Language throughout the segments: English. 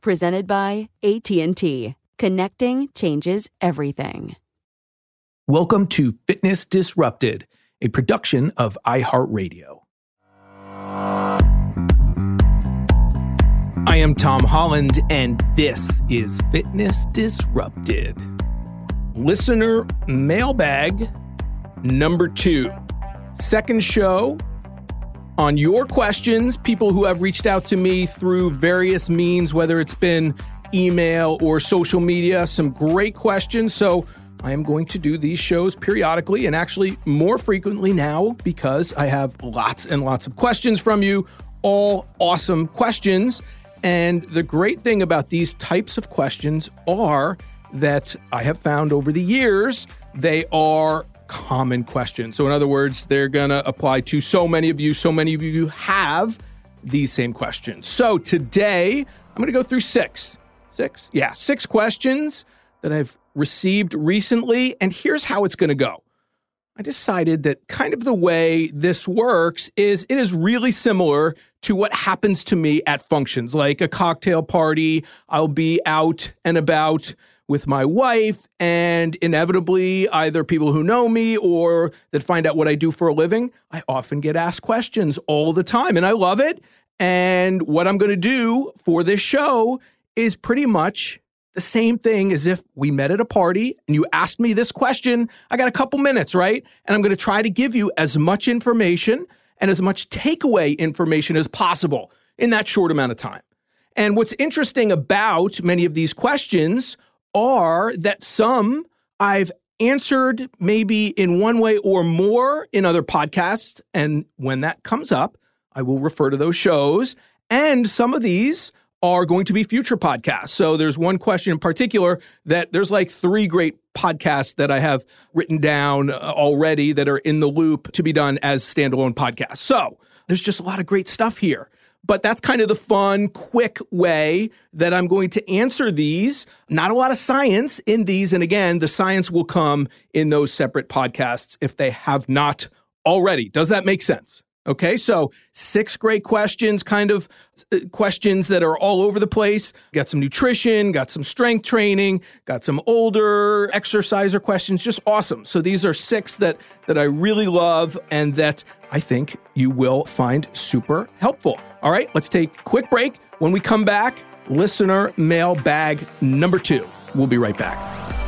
presented by AT&T. Connecting changes everything. Welcome to Fitness Disrupted, a production of iHeartRadio. I am Tom Holland, and this is Fitness Disrupted. Listener mailbag number two. Second show on your questions, people who have reached out to me through various means, whether it's been email or social media. Some great questions. So I am going to do these shows periodically and actually more frequently now because I have lots and lots of questions from you, all awesome questions. And the great thing about these types of questions are that I have found over the years they are common questions. So, in other words, they're going to apply to so many of you. So many of you have these same questions. So, today I'm going to go through six, six, yeah, six questions that I've received recently. And here's how it's going to go. I decided that kind of the way this works is it is really similar to what happens to me at functions like a cocktail party. I'll be out and about with my wife, and inevitably, either people who know me or that find out what I do for a living, I often get asked questions all the time, and I love it. And what I'm going to do for this show is pretty much the same thing as if we met at a party and you asked me this question. I got a couple minutes, right? And I'm going to try to give you as much information and as much takeaway information as possible in that short amount of time. And what's interesting about many of these questions are that some I've answered maybe in one way or more in other podcasts. And when that comes up, I will refer to those shows. And some of these are going to be future podcasts. So there's one question in particular that there's like three great podcasts that I have written down uh, already that are in the loop to be done as standalone podcasts. So there's just a lot of great stuff here. But that's kind of the fun, quick way that I'm going to answer these. Not a lot of science in these. And again, the science will come in those separate podcasts if they have not already. Does that make sense? Okay, so six great questions, kind of uh, questions that are all over the place. Got some nutrition, got some strength training, got some older exerciser questions, just awesome. So these are six that that I really love and that I think you will find super helpful. All right, let's take a quick break. When we come back, listener mailbag number two. We'll be right back.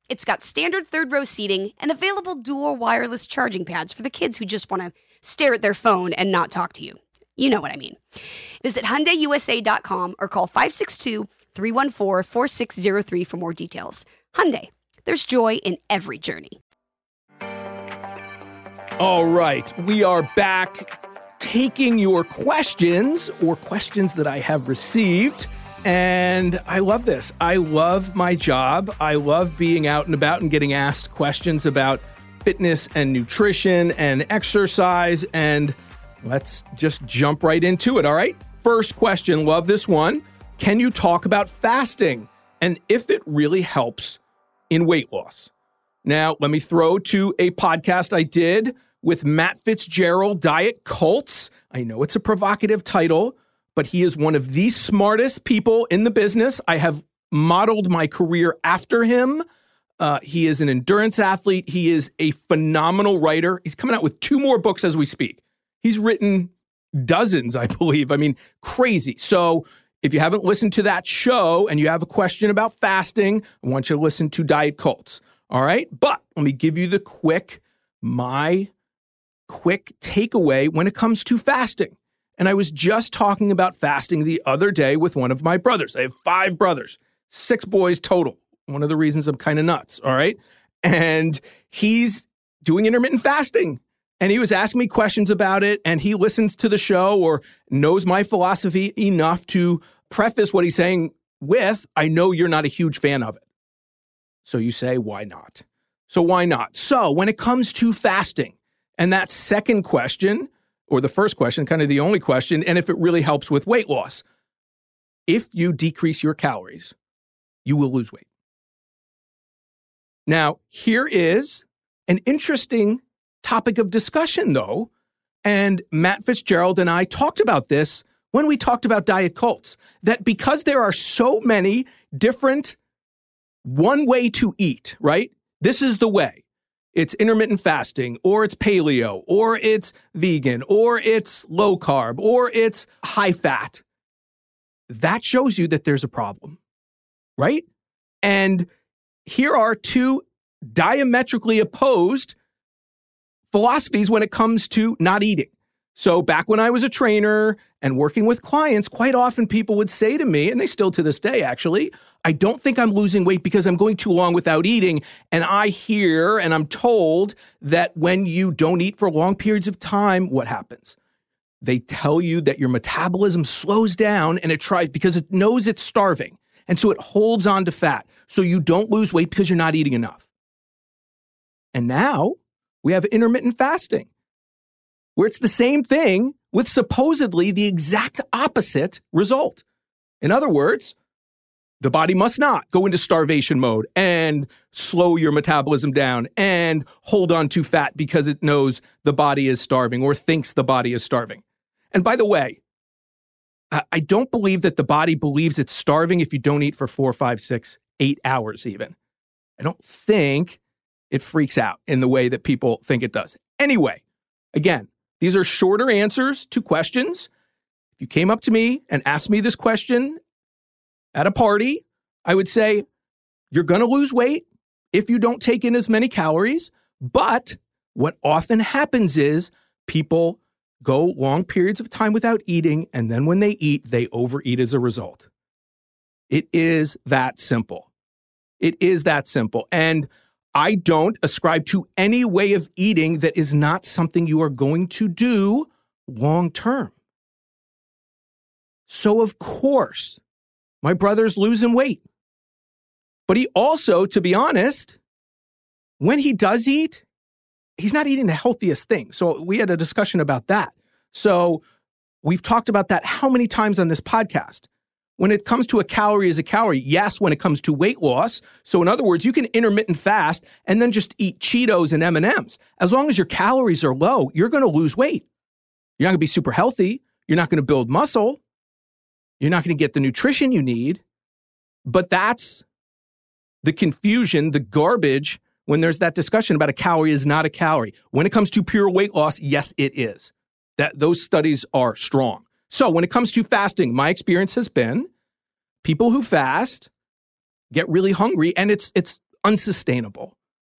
it's got standard third row seating and available dual wireless charging pads for the kids who just want to stare at their phone and not talk to you. You know what I mean. Visit HyundaiUSA.com or call 562-314-4603 for more details. Hyundai, there's joy in every journey. All right, we are back taking your questions or questions that I have received. And I love this. I love my job. I love being out and about and getting asked questions about fitness and nutrition and exercise. And let's just jump right into it. All right. First question. Love this one. Can you talk about fasting and if it really helps in weight loss? Now, let me throw to a podcast I did with Matt Fitzgerald, Diet Cults. I know it's a provocative title, but he is one of the smartest people in the business. I have modeled my career after him. Uh, he is an endurance athlete. He is a phenomenal writer. He's coming out with two more books as we speak. He's written dozens, I believe. I mean, crazy. So if you haven't listened to that show and you have a question about fasting, I want you to listen to Diet Cults. All right. But let me give you the quick, my quick takeaway when it comes to fasting. And I was just talking about fasting the other day with one of my brothers. I have five brothers, six boys total. One of the reasons I'm kind of nuts. All right. And he's doing intermittent fasting. And he was asking me questions about it. And he listens to the show or knows my philosophy enough to preface what he's saying with, I know you're not a huge fan of it. So you say, why not? So why not? So when it comes to fasting, and that second question, or the first question, kind of the only question, and if it really helps with weight loss. If you decrease your calories, you will lose weight. Now, here is an interesting topic of discussion, though. And Matt Fitzgerald and I talked about this when we talked about diet cults that because there are so many different one way to eat, right? This is the way it's intermittent fasting, or it's paleo, or it's vegan, or it's low carb, or it's high fat, that shows you that there's a problem, right? And here are two diametrically opposed philosophies when it comes to not eating. So back when I was a trainer and working with clients, quite often people would say to me, and they still to this day actually, I don't think I'm losing weight because I'm going too long without eating. And I hear and I'm told that when you don't eat for long periods of time, what happens? They tell you that your metabolism slows down and it tries because it knows it's starving. And so it holds on to fat. So you don't lose weight because you're not eating enough. And now we have intermittent fasting, where it's the same thing with supposedly the exact opposite result. In other words, the body must not go into starvation mode and slow your metabolism down and hold on to fat because it knows the body is starving or thinks the body is starving. And by the way, I don't believe that the body believes it's starving if you don't eat for four, five, six, eight hours, even. I don't think it freaks out in the way that people think it does. Anyway, again, these are shorter answers to questions. If you came up to me and asked me this question at a party, I would say, You're going to lose weight if you don't take in as many calories. But what often happens is people go long periods of time without eating, and then when they eat, they overeat as a result. It is that simple. It is that simple. And I don't ascribe to any way of eating that is not something you are going to do long term. So, of course, my brother's losing weight. But he also, to be honest, when he does eat, he's not eating the healthiest thing. So we had a discussion about that. So we've talked about that how many times on this podcast? When it comes to a calorie is a calorie, yes, when it comes to weight loss. So in other words, you can intermittent fast and then just eat Cheetos and M&Ms. As long as your calories are low, you're going to lose weight. You're not going to be super healthy. You're not going to build muscle. You're not going to get the nutrition you need. But that's the confusion, the garbage when there's that discussion about a calorie is not a calorie. When it comes to pure weight loss, yes, it is. That those studies are strong. So when it comes to fasting, my experience has been people who fast get really hungry and it's it's unsustainable.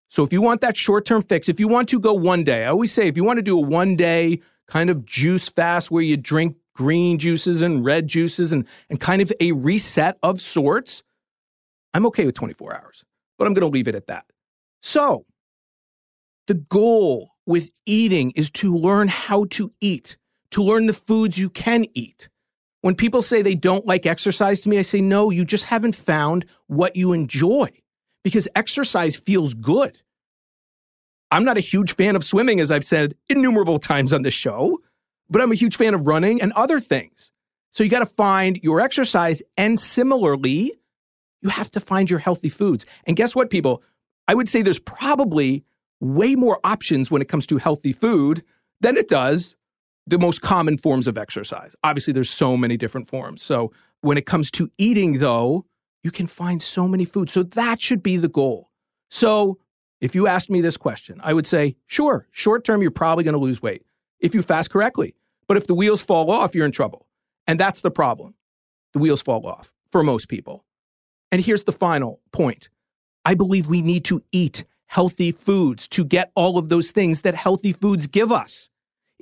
So if you want that short-term fix, if you want to go one day, I always say if you want to do a one day kind of juice fast where you drink green juices and red juices and, and kind of a reset of sorts, I'm okay with 24 hours, but I'm going to leave it at that. So, the goal with eating is to learn how to eat, to learn the foods you can eat. When people say they don't like exercise to me, I say, no, you just haven't found what you enjoy because exercise feels good. I'm not a huge fan of swimming, as I've said innumerable times on this show but I'm a huge fan of running and other things. So you got to find your exercise. And similarly, you have to find your healthy foods. And guess what, people? I would say there's probably way more options when it comes to healthy food than it does the most common forms of exercise. Obviously, there's so many different forms. So when it comes to eating, though, you can find so many foods. So that should be the goal. So if you asked me this question, I would say, sure, short term, you're probably going to lose weight if you fast correctly. But if the wheels fall off, you're in trouble. And that's the problem. The wheels fall off for most people. And here's the final point I believe we need to eat healthy foods to get all of those things that healthy foods give us.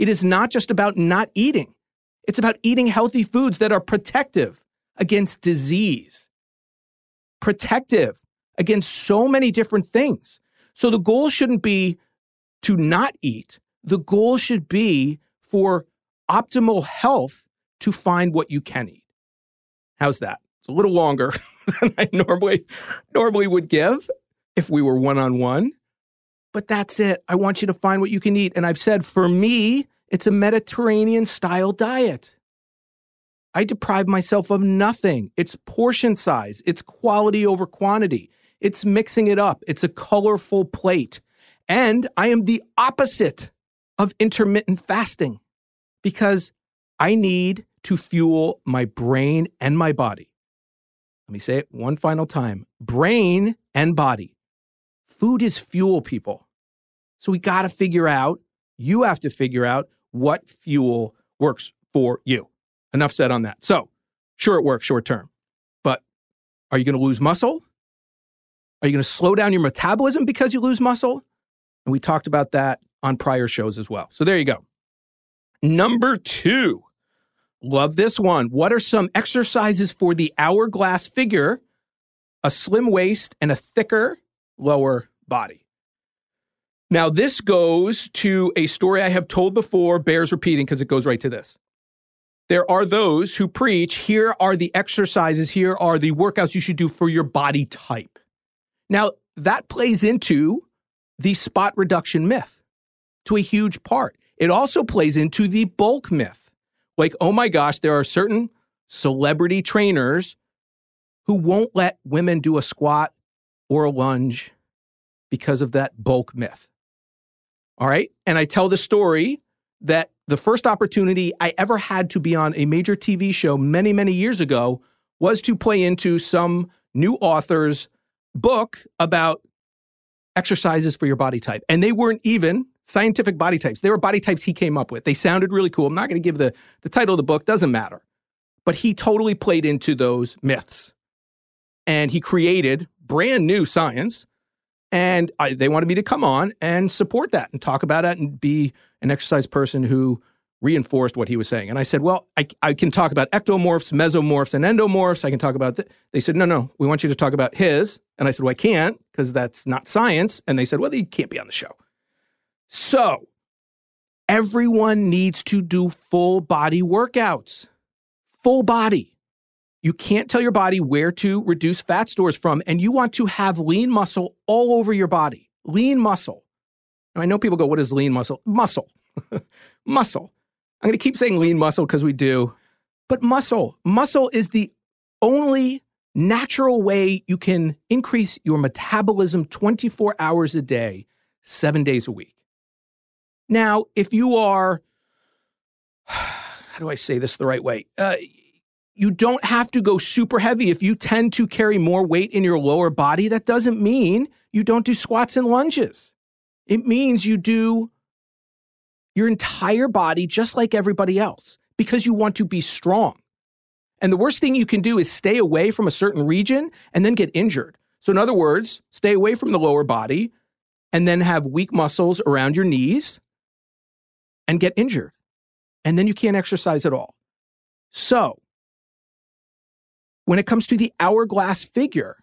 It is not just about not eating, it's about eating healthy foods that are protective against disease, protective against so many different things. So the goal shouldn't be to not eat, the goal should be for optimal health to find what you can eat. How's that? It's a little longer than I normally normally would give if we were one on one. But that's it. I want you to find what you can eat. And I've said for me, it's a Mediterranean style diet. I deprive myself of nothing. It's portion size, it's quality over quantity, it's mixing it up, it's a colorful plate. And I am the opposite of intermittent fasting because I need to fuel my brain and my body. Let me say it one final time brain and body. Food is fuel, people. So we got to figure out, you have to figure out what fuel works for you. Enough said on that. So, sure, it works short term, but are you going to lose muscle? Are you going to slow down your metabolism because you lose muscle? And we talked about that on prior shows as well. So there you go. Number two, love this one. What are some exercises for the hourglass figure, a slim waist, and a thicker lower body? Now, this goes to a story I have told before, bears repeating because it goes right to this. There are those who preach here are the exercises, here are the workouts you should do for your body type. Now, that plays into the spot reduction myth to a huge part. It also plays into the bulk myth. Like, oh my gosh, there are certain celebrity trainers who won't let women do a squat or a lunge because of that bulk myth. All right. And I tell the story that the first opportunity I ever had to be on a major TV show many, many years ago was to play into some new author's book about exercises for your body type. And they weren't even scientific body types. They were body types he came up with. They sounded really cool. I'm not going to give the, the title of the book, doesn't matter. But he totally played into those myths. And he created brand new science. And I, they wanted me to come on and support that and talk about it and be an exercise person who reinforced what he was saying. And I said, well, I, I can talk about ectomorphs, mesomorphs, and endomorphs. I can talk about that. They said, no, no, we want you to talk about his. And I said, well, I can't because that's not science. And they said, well, you can't be on the show. So everyone needs to do full body workouts, full body. You can't tell your body where to reduce fat stores from, and you want to have lean muscle all over your body. Lean muscle. Now, I know people go, What is lean muscle? Muscle. muscle. I'm going to keep saying lean muscle because we do, but muscle. Muscle is the only natural way you can increase your metabolism 24 hours a day, seven days a week. Now, if you are, how do I say this the right way? Uh, you don't have to go super heavy. If you tend to carry more weight in your lower body, that doesn't mean you don't do squats and lunges. It means you do your entire body just like everybody else because you want to be strong. And the worst thing you can do is stay away from a certain region and then get injured. So, in other words, stay away from the lower body and then have weak muscles around your knees and get injured. And then you can't exercise at all. So, when it comes to the hourglass figure,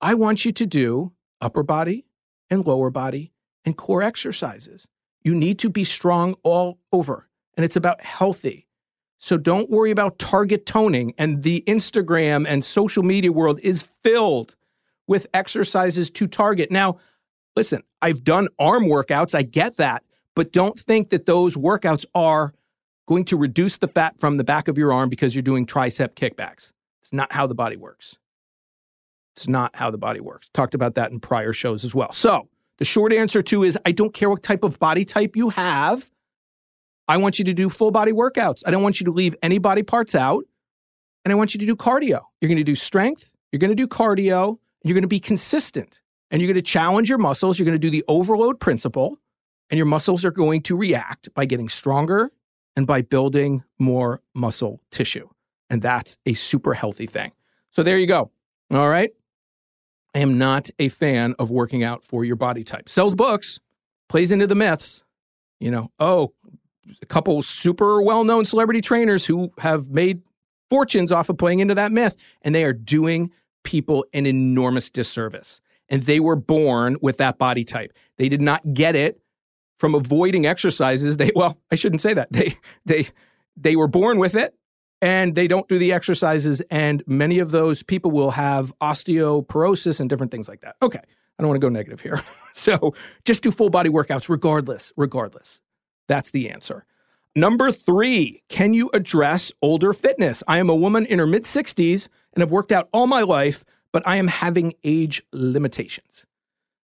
I want you to do upper body and lower body and core exercises. You need to be strong all over, and it's about healthy. So don't worry about target toning. And the Instagram and social media world is filled with exercises to target. Now, listen, I've done arm workouts, I get that, but don't think that those workouts are going to reduce the fat from the back of your arm because you're doing tricep kickbacks. It's not how the body works. It's not how the body works. Talked about that in prior shows as well. So, the short answer to is I don't care what type of body type you have. I want you to do full body workouts. I don't want you to leave any body parts out. And I want you to do cardio. You're going to do strength, you're going to do cardio, you're going to be consistent, and you're going to challenge your muscles. You're going to do the overload principle, and your muscles are going to react by getting stronger and by building more muscle tissue. And that's a super healthy thing. So there you go. All right. I am not a fan of working out for your body type. Sells books, plays into the myths. You know, oh, a couple super well known celebrity trainers who have made fortunes off of playing into that myth, and they are doing people an enormous disservice. And they were born with that body type. They did not get it from avoiding exercises. They well, I shouldn't say that. They they they were born with it and they don't do the exercises. And many of those people will have osteoporosis and different things like that. Okay. I don't want to go negative here. so just do full body workouts regardless, regardless. That's the answer. Number three, can you address older fitness? I am a woman in her mid 60s and have worked out all my life, but I am having age limitations.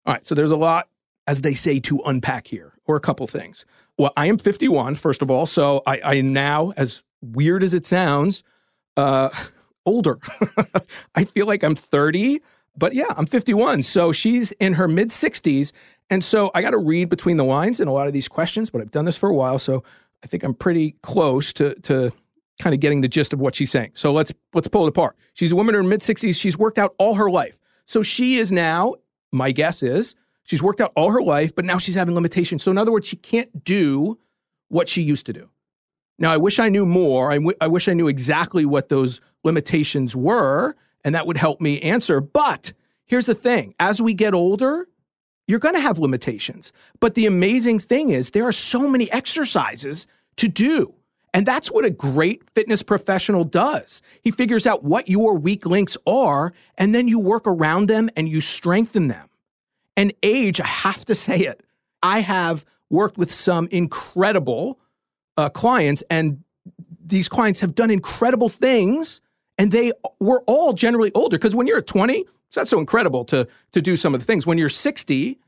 All right, so there's a lot, as they say, to unpack here, or a couple things. Well, I am 51, first of all, so I, I now, as weird as it sounds, uh, older. I feel like I'm 30, but yeah, I'm 51. So she's in her mid 60s. And so I got to read between the lines in a lot of these questions, but I've done this for a while. So I think I'm pretty close to, to kind of getting the gist of what she's saying. So let's, let's pull it apart. She's a woman in her mid 60s. She's worked out all her life. So she is now, my guess is, She's worked out all her life, but now she's having limitations. So, in other words, she can't do what she used to do. Now, I wish I knew more. I, w- I wish I knew exactly what those limitations were, and that would help me answer. But here's the thing as we get older, you're going to have limitations. But the amazing thing is, there are so many exercises to do. And that's what a great fitness professional does. He figures out what your weak links are, and then you work around them and you strengthen them. And age, I have to say it, I have worked with some incredible uh, clients, and these clients have done incredible things, and they were all generally older. Because when you're at 20, it's not so incredible to, to do some of the things. When you're 60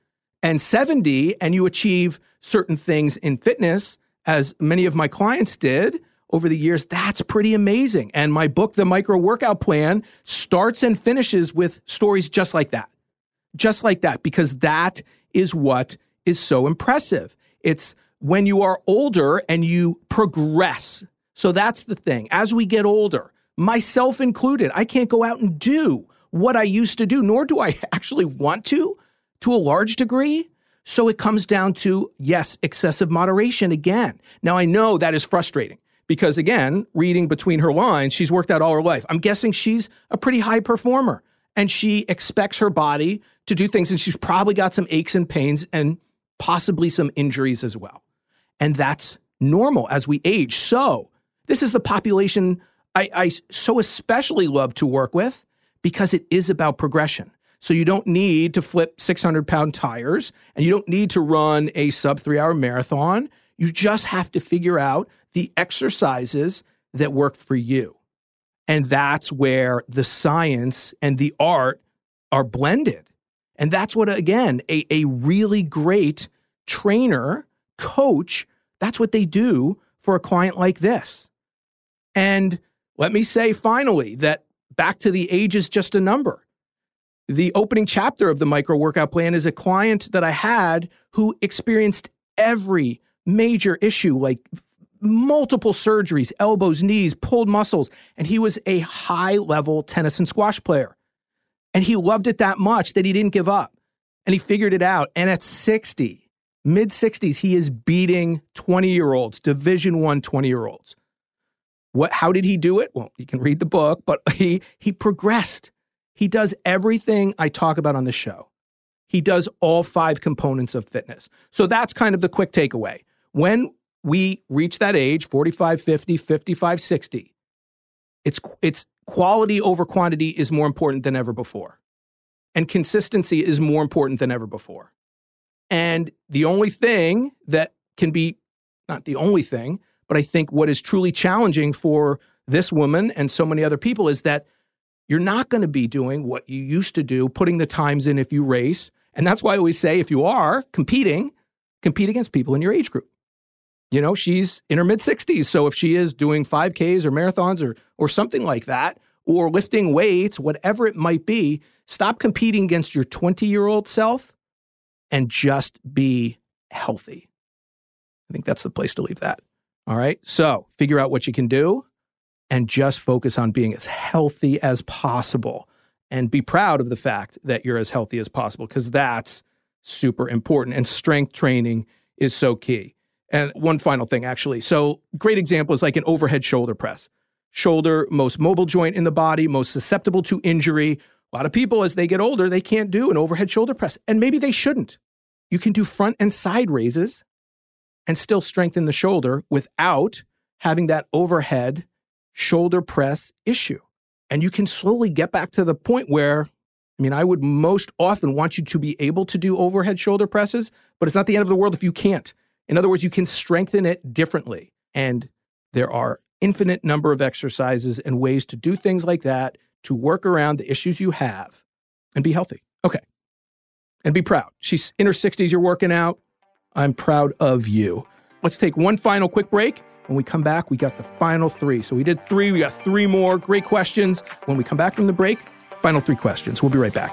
and 70 and you achieve certain things in fitness, as many of my clients did over the years, that's pretty amazing. And my book, The Micro Workout Plan, starts and finishes with stories just like that. Just like that, because that is what is so impressive. It's when you are older and you progress. So that's the thing. As we get older, myself included, I can't go out and do what I used to do, nor do I actually want to, to a large degree. So it comes down to, yes, excessive moderation again. Now, I know that is frustrating because, again, reading between her lines, she's worked out all her life. I'm guessing she's a pretty high performer and she expects her body to do things, and she's probably got some aches and pains and possibly some injuries as well. And that's normal as we age. So, this is the population I, I so especially love to work with because it is about progression. So you don't need to flip 600 pound tires and you don't need to run a sub three hour marathon. You just have to figure out the exercises that work for you. And that's where the science and the art are blended. And that's what, again, a, a really great trainer, coach, that's what they do for a client like this. And let me say finally that back to the age is just a number. The opening chapter of the micro workout plan is a client that I had who experienced every major issue, like multiple surgeries, elbows, knees, pulled muscles, and he was a high level tennis and squash player. And he loved it that much that he didn't give up. And he figured it out. And at 60, mid 60s, he is beating 20 year olds, Division One 20 year olds. What, how did he do it? Well, you can read the book, but he, he progressed. He does everything I talk about on the show. He does all five components of fitness. So that's kind of the quick takeaway. When we reach that age, 45, 50, 55, 60, it's, it's quality over quantity is more important than ever before. And consistency is more important than ever before. And the only thing that can be, not the only thing, but I think what is truly challenging for this woman and so many other people is that you're not going to be doing what you used to do, putting the times in if you race. And that's why I always say if you are competing, compete against people in your age group. You know, she's in her mid 60s. So if she is doing 5Ks or marathons or, or something like that, or lifting weights, whatever it might be, stop competing against your 20 year old self and just be healthy. I think that's the place to leave that. All right. So figure out what you can do and just focus on being as healthy as possible and be proud of the fact that you're as healthy as possible because that's super important. And strength training is so key. And one final thing, actually. So, great example is like an overhead shoulder press. Shoulder, most mobile joint in the body, most susceptible to injury. A lot of people, as they get older, they can't do an overhead shoulder press, and maybe they shouldn't. You can do front and side raises and still strengthen the shoulder without having that overhead shoulder press issue. And you can slowly get back to the point where, I mean, I would most often want you to be able to do overhead shoulder presses, but it's not the end of the world if you can't. In other words, you can strengthen it differently. And there are infinite number of exercises and ways to do things like that to work around the issues you have and be healthy. Okay. And be proud. She's in her 60s, you're working out. I'm proud of you. Let's take one final quick break. When we come back, we got the final three. So we did three, we got three more. Great questions. When we come back from the break, final three questions. We'll be right back.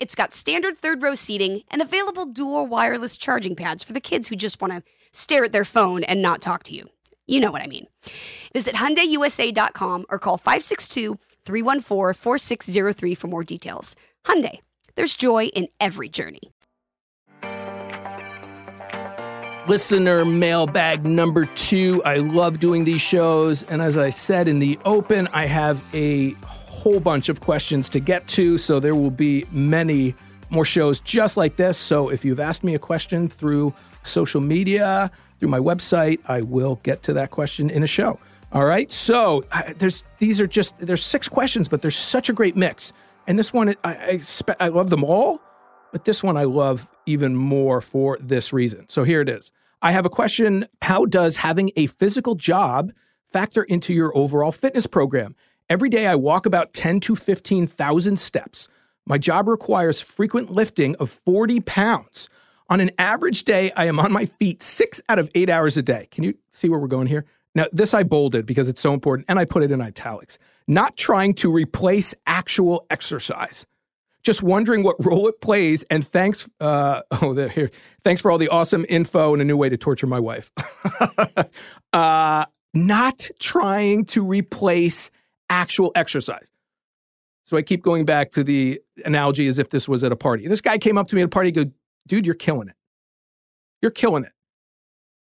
it's got standard third row seating and available dual wireless charging pads for the kids who just want to stare at their phone and not talk to you. You know what I mean. Visit HyundaiUSA.com or call 562-314-4603 for more details. Hyundai, there's joy in every journey. listener mailbag number two. I love doing these shows. And as I said in the open, I have a whole bunch of questions to get to. So there will be many more shows just like this. So if you've asked me a question through social media, through my website, I will get to that question in a show. All right. So there's these are just there's six questions, but there's such a great mix. And this one, I, I, I love them all, but this one I love even more for this reason. So here it is. I have a question. How does having a physical job factor into your overall fitness program? Every day I walk about 10 to 15,000 steps. My job requires frequent lifting of 40 pounds. On an average day, I am on my feet six out of eight hours a day. Can you see where we're going here? Now, this I bolded because it's so important, and I put it in italics. Not trying to replace actual exercise just wondering what role it plays. And thanks, uh, oh, there, here. Thanks for all the awesome info and a new way to torture my wife. uh, not trying to replace actual exercise. So I keep going back to the analogy as if this was at a party. This guy came up to me at a party, go, dude, you're killing it. You're killing it.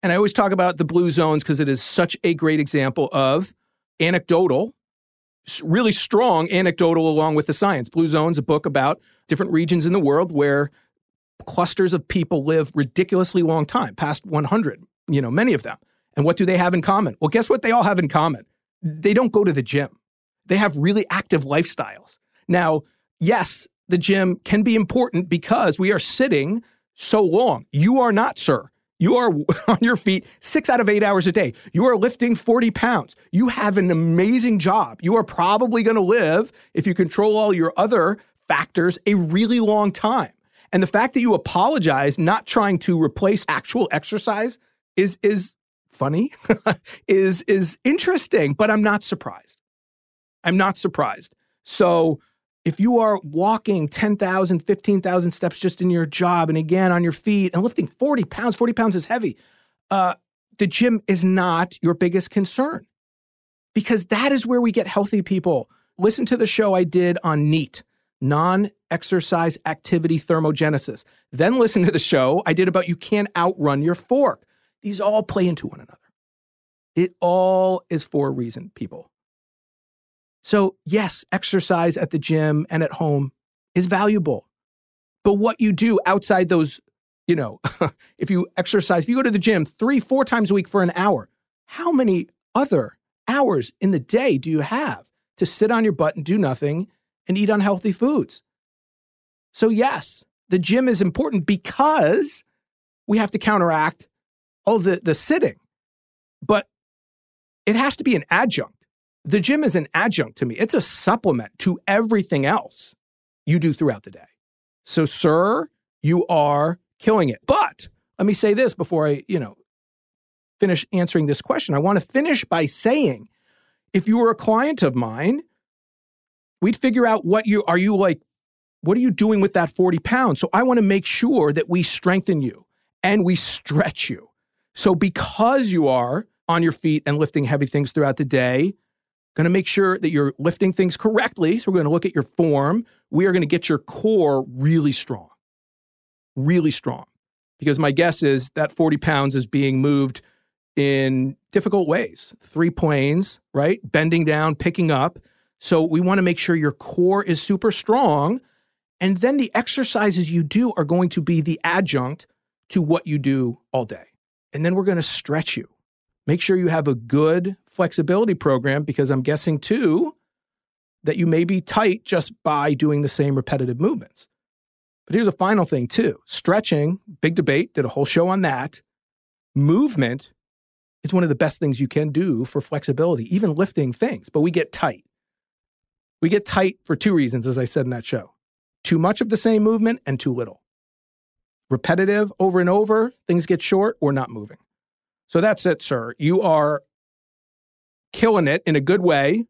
And I always talk about the blue zones because it is such a great example of anecdotal really strong anecdotal along with the science. Blue Zone's a book about different regions in the world where clusters of people live ridiculously long time, past 100, you know, many of them. And what do they have in common? Well, guess what they all have in common? They don't go to the gym. They have really active lifestyles. Now, yes, the gym can be important because we are sitting so long. You are not, sir. You are on your feet six out of eight hours a day. You are lifting 40 pounds. You have an amazing job. You are probably going to live, if you control all your other factors, a really long time. And the fact that you apologize, not trying to replace actual exercise, is is funny, is is interesting, but I'm not surprised. I'm not surprised. So if you are walking 10,000, 15,000 steps just in your job and again on your feet and lifting 40 pounds, 40 pounds is heavy. uh, the gym is not your biggest concern because that is where we get healthy people. Listen to the show I did on NEAT, non exercise activity thermogenesis. Then listen to the show I did about you can't outrun your fork. These all play into one another. It all is for a reason, people. So, yes, exercise at the gym and at home is valuable. But what you do outside those, you know, if you exercise, if you go to the gym three, four times a week for an hour, how many other hours in the day do you have to sit on your butt and do nothing and eat unhealthy foods? So, yes, the gym is important because we have to counteract all the, the sitting. But it has to be an adjunct. The gym is an adjunct to me, it's a supplement to everything else you do throughout the day. So, sir, you are killing it. But let me say this before I, you know, finish answering this question. I want to finish by saying if you were a client of mine, we'd figure out what you are you like, what are you doing with that 40 pounds? So I want to make sure that we strengthen you and we stretch you. So because you are on your feet and lifting heavy things throughout the day, going to make sure that you're lifting things correctly. So we're going to look at your form. We are going to get your core really strong, really strong. Because my guess is that 40 pounds is being moved in difficult ways. Three planes, right? Bending down, picking up. So we want to make sure your core is super strong. And then the exercises you do are going to be the adjunct to what you do all day. And then we're going to stretch you. Make sure you have a good flexibility program because I'm guessing too that you may be tight just by doing the same repetitive movements. But here's a final thing too stretching, big debate, did a whole show on that. Movement is one of the best things you can do for flexibility, even lifting things, but we get tight. We get tight for two reasons, as I said in that show too much of the same movement and too little. Repetitive over and over, things get short, we're not moving. So that's it, sir. You are killing it in a good way.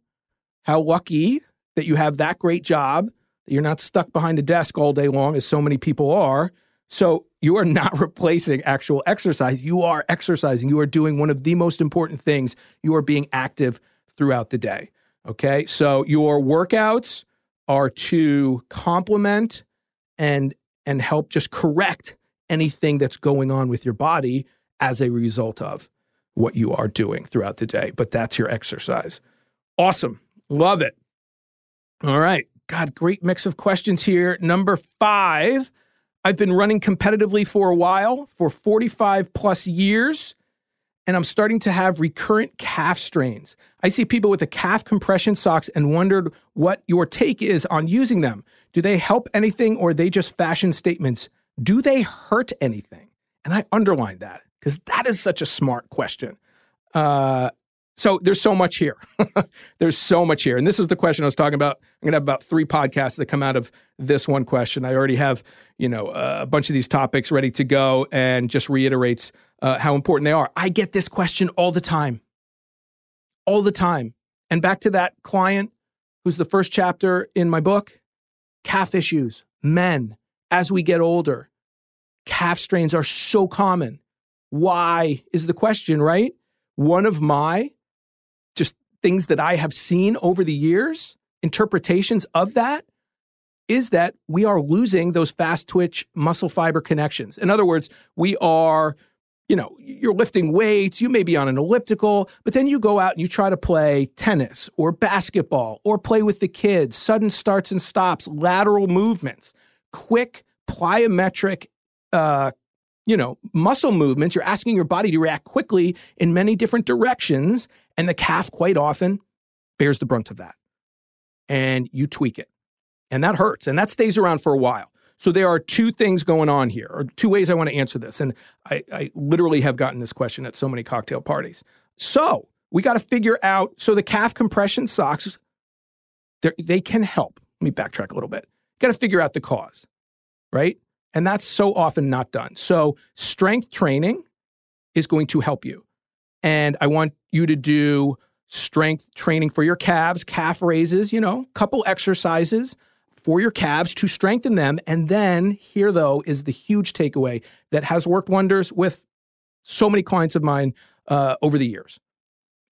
How lucky that you have that great job, that you're not stuck behind a desk all day long, as so many people are. So you are not replacing actual exercise. You are exercising. You are doing one of the most important things. You are being active throughout the day. Okay. So your workouts are to complement and and help just correct anything that's going on with your body as a result of what you are doing throughout the day. But that's your exercise. Awesome. Love it. All right. God, great mix of questions here. Number five I've been running competitively for a while, for 45 plus years, and I'm starting to have recurrent calf strains. I see people with the calf compression socks and wondered what your take is on using them. Do they help anything or are they just fashion statements? Do they hurt anything? And I underline that because that is such a smart question. Uh, so there's so much here. there's so much here. And this is the question I was talking about. I'm going to have about three podcasts that come out of this one question. I already have, you know, a bunch of these topics ready to go and just reiterates uh, how important they are. I get this question all the time. All the time. And back to that client who's the first chapter in my book calf issues, men, as we get older, calf strains are so common. Why is the question, right? One of my just things that I have seen over the years, interpretations of that, is that we are losing those fast twitch muscle fiber connections. In other words, we are, you know, you're lifting weights, you may be on an elliptical, but then you go out and you try to play tennis or basketball or play with the kids, sudden starts and stops, lateral movements, quick plyometric uh, you know, muscle movements. You're asking your body to react quickly in many different directions. And the calf quite often bears the brunt of that. And you tweak it. And that hurts. And that stays around for a while. So there are two things going on here, or two ways I want to answer this. And I, I literally have gotten this question at so many cocktail parties. So we got to figure out. So the calf compression socks, they can help. Let me backtrack a little bit. Got to figure out the cause, right? And that's so often not done. So, strength training is going to help you. And I want you to do strength training for your calves, calf raises, you know, couple exercises for your calves to strengthen them. And then here, though, is the huge takeaway that has worked wonders with So many clients of mine uh, over the years.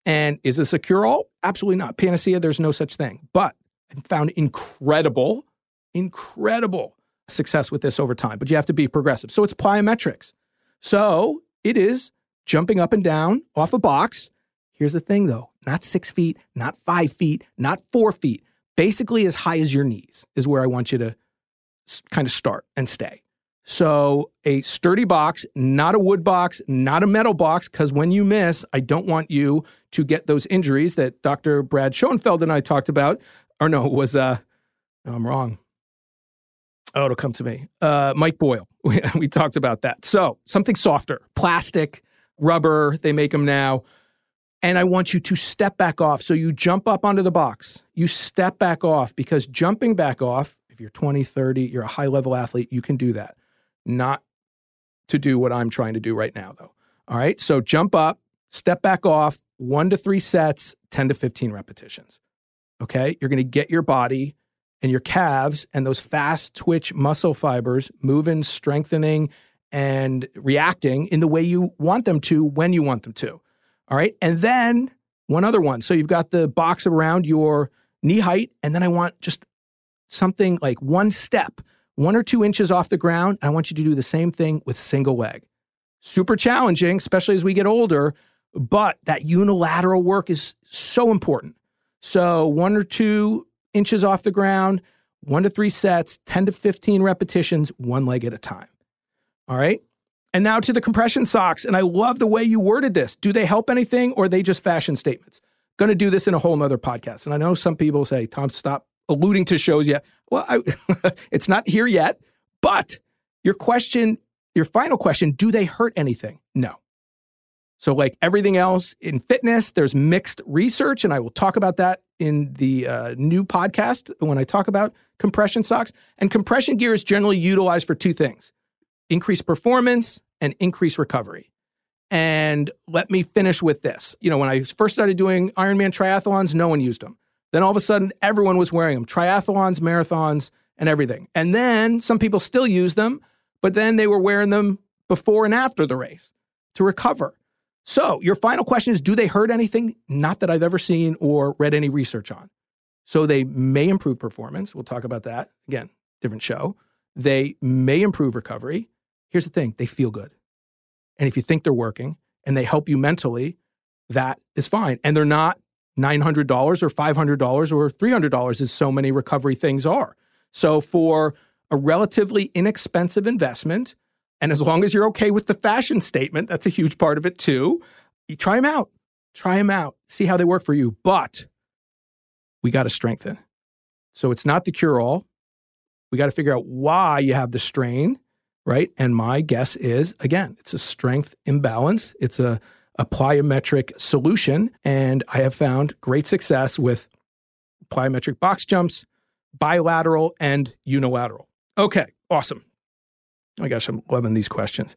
And is this a cure all? Absolutely not. Panacea, there's no such thing. But I found incredible, incredible success with this over time. But you have to be progressive. So it's plyometrics. So it is jumping up and down off a box. Here's the thing though not six feet, not five feet, not four feet. Basically, as high as your knees is where I want you to kind of start and stay. So, a sturdy box, not a wood box, not a metal box, because when you miss, I don't want you to get those injuries that Dr. Brad Schoenfeld and I talked about. Or no, it was, uh, no, I'm wrong. Oh, it'll come to me. Uh, Mike Boyle. We, we talked about that. So, something softer, plastic, rubber, they make them now. And I want you to step back off. So you jump up onto the box, you step back off because jumping back off, if you're 20, 30, you're a high level athlete, you can do that. Not to do what I'm trying to do right now, though. All right. So jump up, step back off, one to three sets, 10 to 15 repetitions. Okay. You're going to get your body and your calves and those fast twitch muscle fibers moving, strengthening, and reacting in the way you want them to when you want them to. All right. And then one other one. So you've got the box around your knee height. And then I want just something like one step, one or two inches off the ground. I want you to do the same thing with single leg. Super challenging, especially as we get older. But that unilateral work is so important. So one or two inches off the ground, one to three sets, 10 to 15 repetitions, one leg at a time. All right. And now to the compression socks. And I love the way you worded this. Do they help anything or are they just fashion statements? Going to do this in a whole nother podcast. And I know some people say, Tom, stop alluding to shows yet. Well, I, it's not here yet. But your question, your final question, do they hurt anything? No. So, like everything else in fitness, there's mixed research, and I will talk about that in the uh, new podcast when I talk about compression socks. And compression gear is generally utilized for two things increase performance and increase recovery. And let me finish with this. You know, when I first started doing Ironman triathlons, no one used them. Then all of a sudden, everyone was wearing them triathlons, marathons, and everything. And then some people still use them, but then they were wearing them before and after the race to recover. So, your final question is Do they hurt anything? Not that I've ever seen or read any research on. So, they may improve performance. We'll talk about that again, different show. They may improve recovery. Here's the thing they feel good. And if you think they're working and they help you mentally, that is fine. And they're not $900 or $500 or $300 as so many recovery things are. So for a relatively inexpensive investment, and as long as you're okay with the fashion statement, that's a huge part of it too. You try them out. Try them out. See how they work for you. But we got to strengthen. So it's not the cure all. We got to figure out why you have the strain right? And my guess is, again, it's a strength imbalance. It's a, a plyometric solution. And I have found great success with plyometric box jumps, bilateral and unilateral. Okay, awesome. Oh my gosh, I'm loving these questions.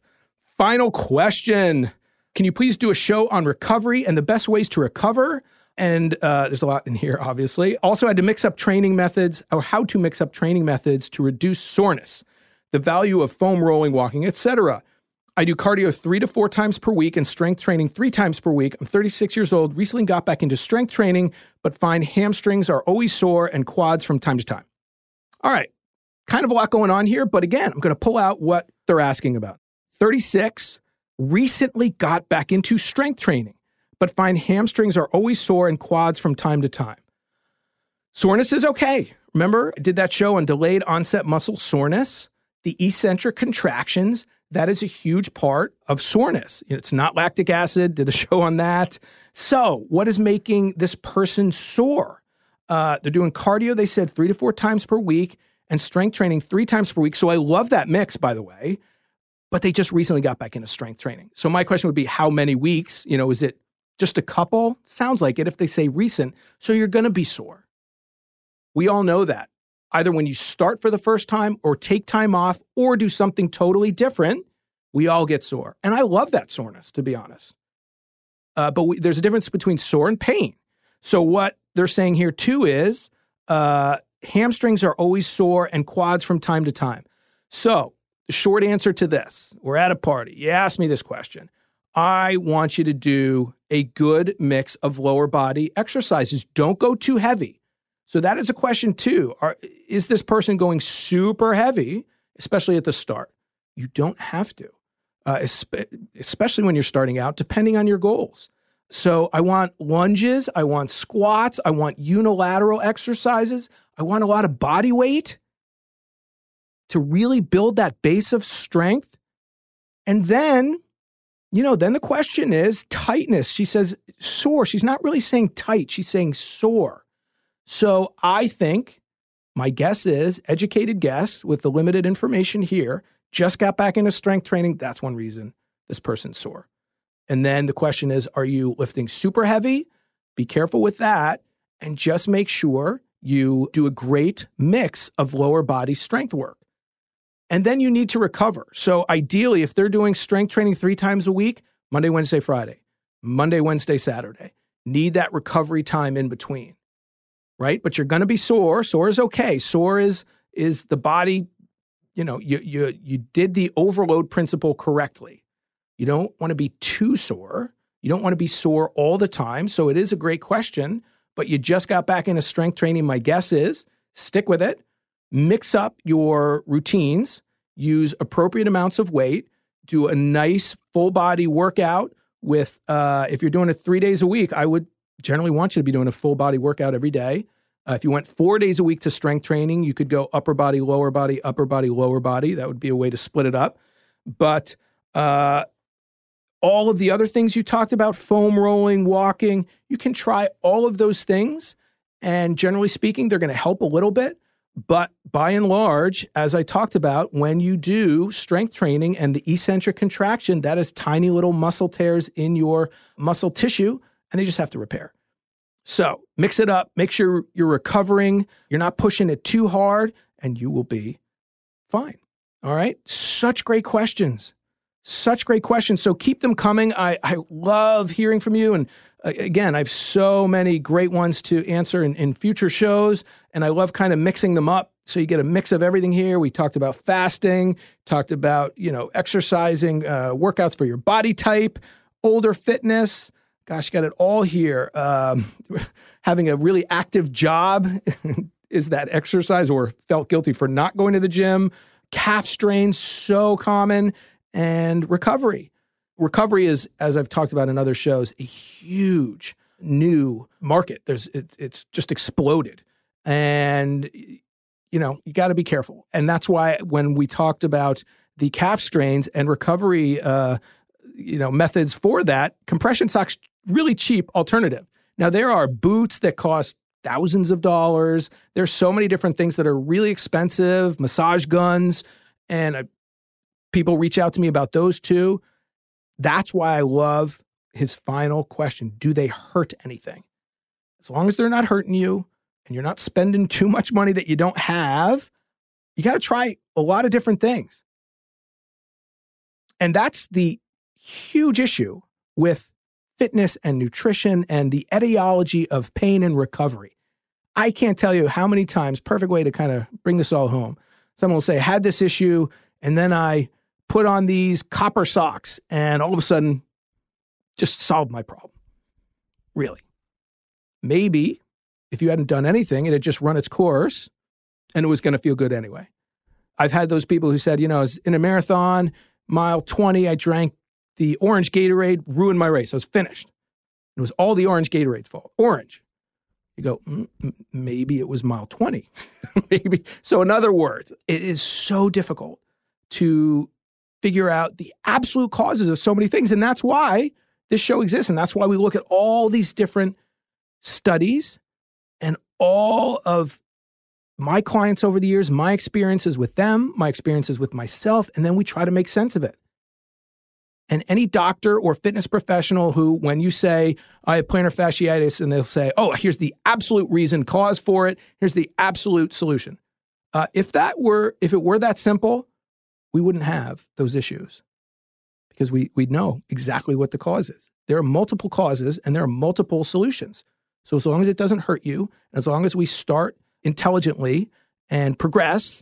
Final question. Can you please do a show on recovery and the best ways to recover? And uh, there's a lot in here, obviously. Also, I had to mix up training methods or how to mix up training methods to reduce soreness the value of foam rolling, walking, etc. I do cardio three to four times per week and strength training three times per week. I'm 36 years old, recently got back into strength training, but find hamstrings are always sore and quads from time to time. All right, kind of a lot going on here, but again, I'm going to pull out what they're asking about. 36, recently got back into strength training, but find hamstrings are always sore and quads from time to time. Soreness is okay. Remember, I did that show on delayed onset muscle soreness the eccentric contractions, that is a huge part of soreness. It's not lactic acid, did a show on that. So, what is making this person sore? Uh, they're doing cardio, they said three to four times per week, and strength training three times per week. So, I love that mix, by the way. But they just recently got back into strength training. So, my question would be how many weeks? You know, is it just a couple? Sounds like it if they say recent. So, you're going to be sore. We all know that either when you start for the first time or take time off or do something totally different, we all get sore. And I love that soreness, to be honest. Uh, but we, there's a difference between sore and pain. So, what they're saying here too is uh, hamstrings are always sore and quads from time to time. So, the short answer to this we're at a party. You asked me this question. I want you to do a good mix of lower body exercises. Don't go too heavy. So that is a question too. Are, is this person going super heavy, especially at the start? You don't have to, uh, especially when you're starting out, depending on your goals. So I want lunges, I want squats, I want unilateral exercises, I want a lot of body weight to really build that base of strength. And then, you know, then the question is tightness. She says sore. She's not really saying tight, she's saying sore. So I think my guess is educated guess with the limited information here, just got back into strength training. That's one reason this person's sore. And then the question is, are you lifting super heavy? Be careful with that and just make sure you do a great mix of lower body strength work. And then you need to recover. So ideally, if they're doing strength training three times a week, Monday, Wednesday, Friday, Monday, Wednesday, Saturday, need that recovery time in between right? But you're going to be sore. Sore is okay. Sore is is the body, you know, you you you did the overload principle correctly. You don't want to be too sore. You don't want to be sore all the time. So it is a great question, but you just got back into strength training. My guess is stick with it. Mix up your routines, use appropriate amounts of weight, do a nice full body workout with uh, if you're doing it three days a week, I would generally want you to be doing a full body workout every day. Uh, if you went four days a week to strength training, you could go upper body, lower body, upper body, lower body. That would be a way to split it up. But uh, all of the other things you talked about, foam rolling, walking, you can try all of those things. And generally speaking, they're going to help a little bit. But by and large, as I talked about, when you do strength training and the eccentric contraction, that is tiny little muscle tears in your muscle tissue and they just have to repair. So mix it up, make sure you're recovering, you're not pushing it too hard, and you will be fine. All right. Such great questions. Such great questions. So keep them coming. I, I love hearing from you. And uh, again, I have so many great ones to answer in, in future shows. And I love kind of mixing them up. So you get a mix of everything here. We talked about fasting, talked about, you know, exercising, uh, workouts for your body type, older fitness, gosh, got it all here. Um, having a really active job is that exercise, or felt guilty for not going to the gym. Calf strains, so common, and recovery. Recovery is, as I've talked about in other shows, a huge new market. There's it, it's just exploded, and you know you got to be careful. And that's why when we talked about the calf strains and recovery, uh, you know methods for that, compression socks really cheap alternative. Now, there are boots that cost thousands of dollars. There's so many different things that are really expensive, massage guns, and uh, people reach out to me about those two. That's why I love his final question Do they hurt anything? As long as they're not hurting you and you're not spending too much money that you don't have, you got to try a lot of different things. And that's the huge issue with fitness and nutrition and the etiology of pain and recovery. I can't tell you how many times, perfect way to kind of bring this all home. Someone will say, had this issue, and then I put on these copper socks, and all of a sudden, just solved my problem. Really. Maybe if you hadn't done anything, it had just run its course and it was going to feel good anyway. I've had those people who said, you know, in a marathon, mile 20, I drank the orange Gatorade ruined my race. I was finished. It was all the orange Gatorade's fault. Orange. You go, mm, maybe it was mile 20. maybe. So, in other words, it is so difficult to figure out the absolute causes of so many things. And that's why this show exists. And that's why we look at all these different studies and all of my clients over the years, my experiences with them, my experiences with myself, and then we try to make sense of it. And any doctor or fitness professional who, when you say, I have plantar fasciitis, and they'll say, oh, here's the absolute reason, cause for it, here's the absolute solution. Uh, if that were, if it were that simple, we wouldn't have those issues because we, we'd know exactly what the cause is. There are multiple causes and there are multiple solutions. So as long as it doesn't hurt you, as long as we start intelligently and progress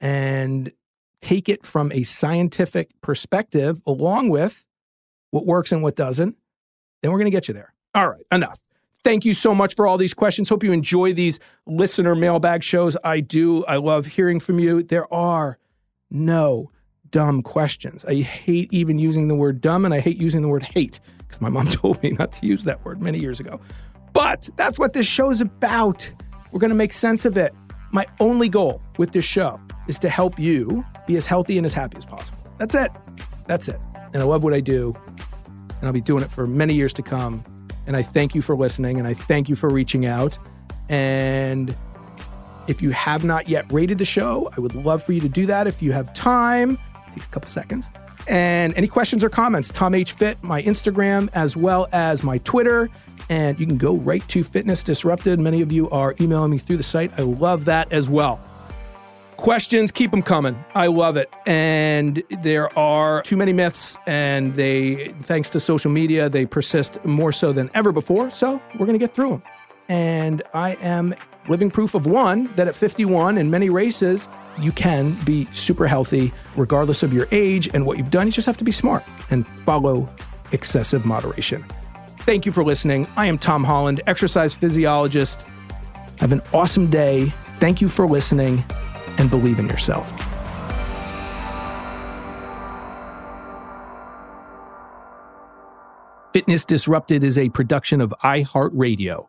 and take it from a scientific perspective along with what works and what doesn't, then we're going to get you there. All right, enough. Thank you so much for all these questions. Hope you enjoy these listener mailbag shows. I do. I love hearing from you. There are no dumb questions. I hate even using the word dumb and I hate using the word hate because my mom told me not to use that word many years ago. But that's what this show is about. We're going to make sense of it. My only goal with this show is to help you be as healthy and as happy as possible. That's it. That's it. And I love what I do. And I'll be doing it for many years to come. And I thank you for listening and I thank you for reaching out. And if you have not yet rated the show, I would love for you to do that if you have time. Takes a couple seconds. And any questions or comments, Tom H. Fit, my Instagram, as well as my Twitter. And you can go right to Fitness Disrupted. Many of you are emailing me through the site. I love that as well. Questions, keep them coming. I love it. And there are too many myths, and they, thanks to social media, they persist more so than ever before. So we're going to get through them. And I am living proof of one that at 51 in many races, you can be super healthy regardless of your age and what you've done. You just have to be smart and follow excessive moderation. Thank you for listening. I am Tom Holland, exercise physiologist. Have an awesome day. Thank you for listening and believe in yourself. Fitness Disrupted is a production of iHeartRadio.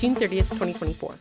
June 30th, 2024.